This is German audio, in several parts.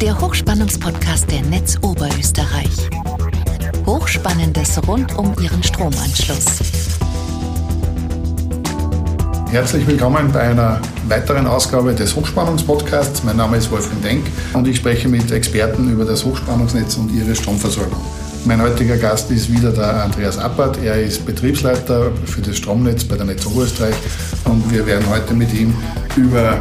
der Hochspannungspodcast der Netz Oberösterreich. Hochspannendes rund um Ihren Stromanschluss. Herzlich willkommen bei einer weiteren Ausgabe des Hochspannungspodcasts. Mein Name ist Wolfgang Denk und ich spreche mit Experten über das Hochspannungsnetz und ihre Stromversorgung. Mein heutiger Gast ist wieder der Andreas Appert. Er ist Betriebsleiter für das Stromnetz bei der Netz Oberösterreich und wir werden heute mit ihm über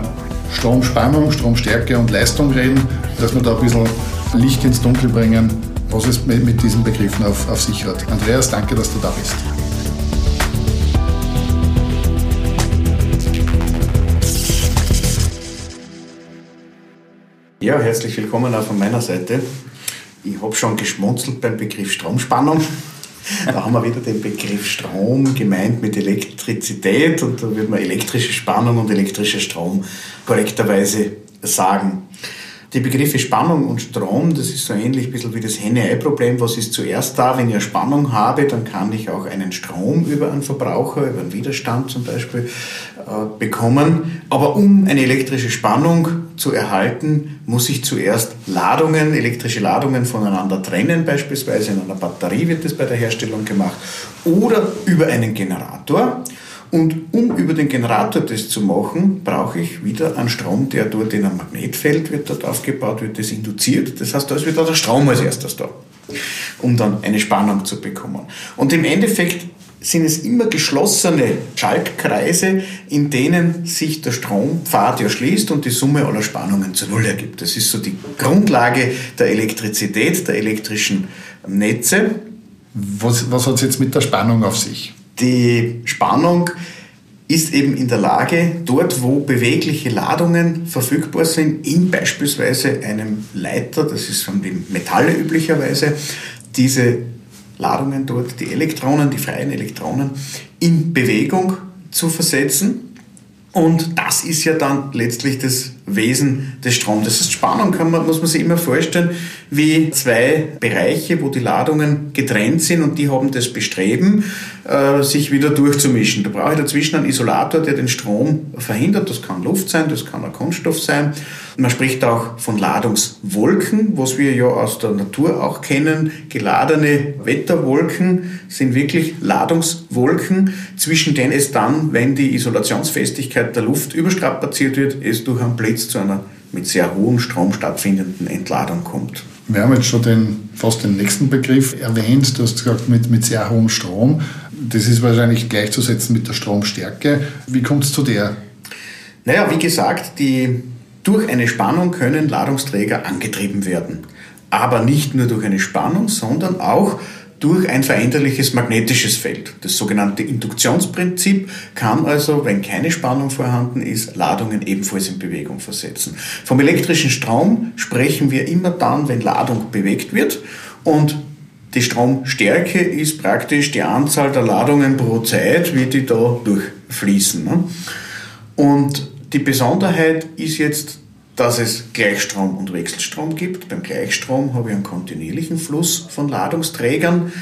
Stromspannung, Stromstärke und Leistung reden, dass wir da ein bisschen Licht ins Dunkel bringen, was es mit diesen Begriffen auf, auf sich hat. Andreas, danke, dass du da bist. Ja, herzlich willkommen auch von meiner Seite. Ich habe schon geschmunzelt beim Begriff Stromspannung. Da haben wir wieder den Begriff Strom gemeint mit Elektrizität und da wird man elektrische Spannung und elektrischer Strom korrekterweise sagen. Die Begriffe Spannung und Strom, das ist so ähnlich ein bisschen wie das Henne-Ei-Problem. Was ist zuerst da? Wenn ich Spannung habe, dann kann ich auch einen Strom über einen Verbraucher, über einen Widerstand zum Beispiel, äh, bekommen. Aber um eine elektrische Spannung zu erhalten, muss ich zuerst Ladungen, elektrische Ladungen voneinander trennen. Beispielsweise in einer Batterie wird das bei der Herstellung gemacht. Oder über einen Generator. Und um über den Generator das zu machen, brauche ich wieder einen Strom, der dort in ein Magnetfeld wird dort aufgebaut, wird das induziert. Das heißt, da ist wieder der Strom als erstes da, um dann eine Spannung zu bekommen. Und im Endeffekt sind es immer geschlossene Schaltkreise, in denen sich der Strompfad ja schließt und die Summe aller Spannungen zu Null ergibt. Das ist so die Grundlage der Elektrizität, der elektrischen Netze. Was, was hat es jetzt mit der Spannung auf sich? Die Spannung ist eben in der Lage, dort wo bewegliche Ladungen verfügbar sind, in beispielsweise einem Leiter, das ist von den Metalle üblicherweise, diese Ladungen dort, die Elektronen, die freien Elektronen, in Bewegung zu versetzen. Und das ist ja dann letztlich das Wesen des Stroms. Das heißt, Spannung kann man, muss man sich immer vorstellen, wie zwei Bereiche, wo die Ladungen getrennt sind und die haben das Bestreben, äh, sich wieder durchzumischen. Da brauche ich dazwischen einen Isolator, der den Strom verhindert. Das kann Luft sein, das kann ein Kunststoff sein. Man spricht auch von Ladungswolken, was wir ja aus der Natur auch kennen. Geladene Wetterwolken sind wirklich Ladungswolken, zwischen denen es dann, wenn die Isolationsfestigkeit der Luft überstrapaziert wird, es durch einen Blitz zu einer mit sehr hohem Strom stattfindenden Entladung kommt. Wir haben jetzt schon den, fast den nächsten Begriff erwähnt. Du hast gesagt, mit, mit sehr hohem Strom. Das ist wahrscheinlich gleichzusetzen mit der Stromstärke. Wie kommt es zu der? Naja, wie gesagt, die, durch eine Spannung können Ladungsträger angetrieben werden. Aber nicht nur durch eine Spannung, sondern auch durch ein veränderliches magnetisches Feld. Das sogenannte Induktionsprinzip kann also, wenn keine Spannung vorhanden ist, Ladungen ebenfalls in Bewegung versetzen. Vom elektrischen Strom sprechen wir immer dann, wenn Ladung bewegt wird und die Stromstärke ist praktisch die Anzahl der Ladungen pro Zeit, wie die da durchfließen. Ne? Und die Besonderheit ist jetzt dass es Gleichstrom und Wechselstrom gibt. Beim Gleichstrom habe ich einen kontinuierlichen Fluss von Ladungsträgern,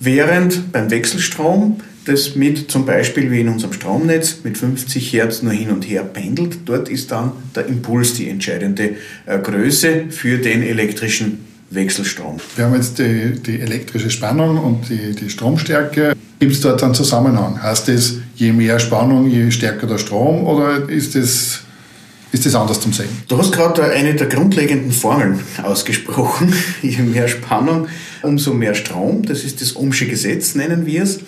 während beim Wechselstrom das mit zum Beispiel wie in unserem Stromnetz mit 50 Hertz nur hin und her pendelt. Dort ist dann der Impuls die entscheidende äh, Größe für den elektrischen Wechselstrom. Wir haben jetzt die, die elektrische Spannung und die, die Stromstärke. Gibt es dort einen Zusammenhang? Heißt das, je mehr Spannung, je stärker der Strom oder ist das ist das anders zum Sehen? Du hast gerade eine der grundlegenden Formeln ausgesprochen. Je mehr Spannung, umso mehr Strom. Das ist das Ohmsche Gesetz, nennen wir es.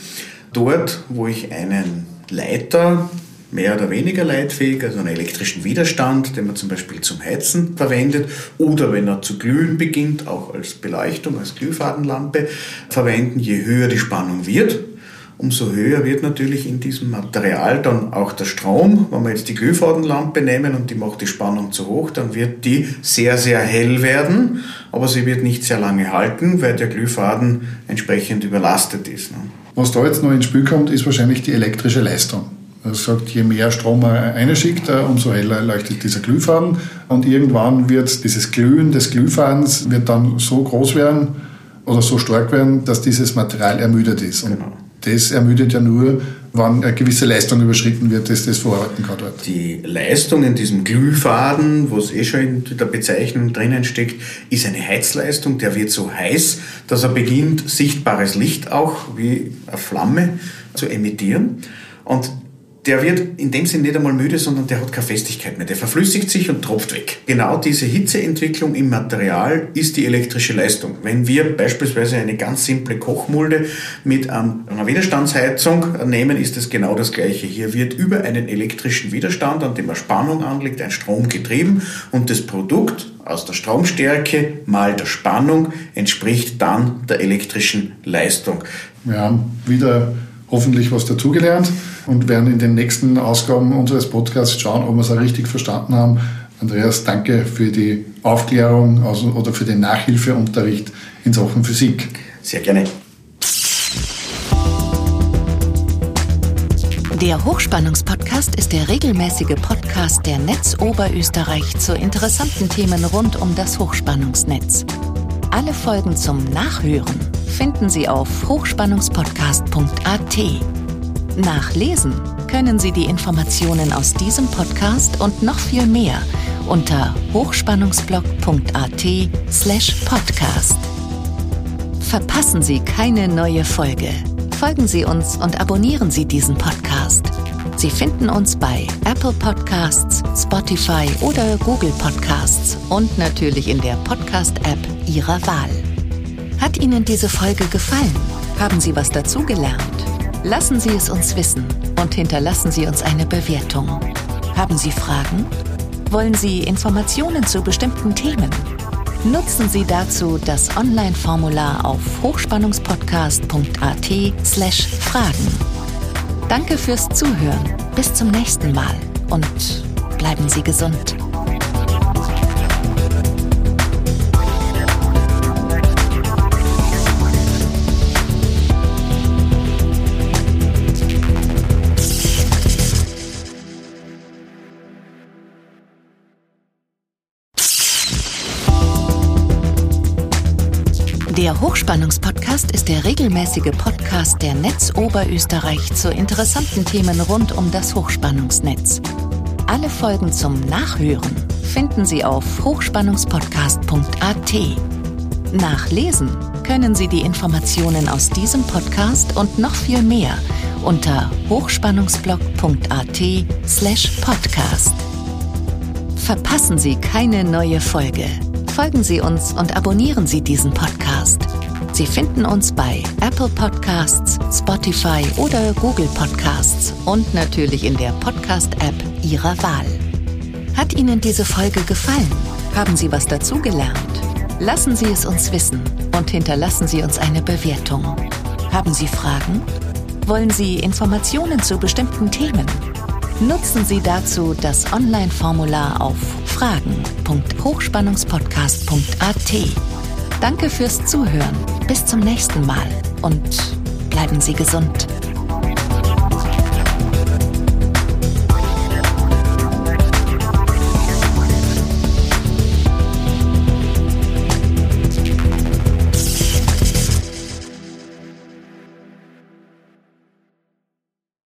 Dort, wo ich einen Leiter, mehr oder weniger leitfähig, also einen elektrischen Widerstand, den man zum Beispiel zum Heizen verwendet oder wenn er zu glühen beginnt, auch als Beleuchtung, als Glühfadenlampe verwenden, je höher die Spannung wird, umso höher wird natürlich in diesem Material dann auch der Strom. Wenn wir jetzt die Glühfadenlampe nehmen und die macht die Spannung zu hoch, dann wird die sehr, sehr hell werden, aber sie wird nicht sehr lange halten, weil der Glühfaden entsprechend überlastet ist. Ne? Was da jetzt noch ins Spiel kommt, ist wahrscheinlich die elektrische Leistung. Das sagt, je mehr Strom er einschickt, äh, umso heller leuchtet dieser Glühfaden. Und irgendwann wird dieses Glühen des Glühfadens wird dann so groß werden oder so stark werden, dass dieses Material ermüdet ist. Genau das ermüdet ja nur, wann eine gewisse Leistung überschritten wird, dass das verarbeiten kann dort. Die Leistung in diesem Glühfaden, wo es eh schon in der Bezeichnung drinnen steckt, ist eine Heizleistung. Der wird so heiß, dass er beginnt, sichtbares Licht auch wie eine Flamme zu emittieren. Und der wird in dem Sinn nicht einmal müde, sondern der hat keine Festigkeit mehr. Der verflüssigt sich und tropft weg. Genau diese Hitzeentwicklung im Material ist die elektrische Leistung. Wenn wir beispielsweise eine ganz simple Kochmulde mit einer Widerstandsheizung nehmen, ist es genau das Gleiche. Hier wird über einen elektrischen Widerstand, an dem man Spannung anlegt, ein Strom getrieben und das Produkt aus der Stromstärke mal der Spannung entspricht dann der elektrischen Leistung. Wir haben wieder hoffentlich was dazugelernt und werden in den nächsten Ausgaben unseres Podcasts schauen, ob wir es auch richtig verstanden haben. Andreas, danke für die Aufklärung oder für den Nachhilfeunterricht in Sachen Physik. Sehr gerne. Der Hochspannungspodcast ist der regelmäßige Podcast der Netz Oberösterreich zu interessanten Themen rund um das Hochspannungsnetz. Alle Folgen zum Nachhören finden Sie auf hochspannungspodcast.at. Nachlesen können Sie die Informationen aus diesem Podcast und noch viel mehr unter hochspannungsblog.at/podcast. Verpassen Sie keine neue Folge. Folgen Sie uns und abonnieren Sie diesen Podcast. Sie finden uns bei Apple Podcasts, Spotify oder Google Podcasts und natürlich in der Podcast-App Ihrer Wahl. Hat Ihnen diese Folge gefallen? Haben Sie was dazugelernt? Lassen Sie es uns wissen und hinterlassen Sie uns eine Bewertung. Haben Sie Fragen? Wollen Sie Informationen zu bestimmten Themen? Nutzen Sie dazu das Online-Formular auf hochspannungspodcast.at/fragen. Danke fürs Zuhören. Bis zum nächsten Mal und bleiben Sie gesund. Der Hochspannungspodcast ist der regelmäßige Podcast der Netz Oberösterreich zu interessanten Themen rund um das Hochspannungsnetz. Alle Folgen zum Nachhören finden Sie auf hochspannungspodcast.at. Nachlesen können Sie die Informationen aus diesem Podcast und noch viel mehr unter hochspannungsblog.at/podcast. Verpassen Sie keine neue Folge folgen Sie uns und abonnieren Sie diesen Podcast. Sie finden uns bei Apple Podcasts, Spotify oder Google Podcasts und natürlich in der Podcast-App Ihrer Wahl. Hat Ihnen diese Folge gefallen? Haben Sie was dazugelernt? Lassen Sie es uns wissen und hinterlassen Sie uns eine Bewertung. Haben Sie Fragen? Wollen Sie Informationen zu bestimmten Themen? Nutzen Sie dazu das Online-Formular auf fragen.hochspannungspodcast.at. Danke fürs Zuhören. Bis zum nächsten Mal und bleiben Sie gesund.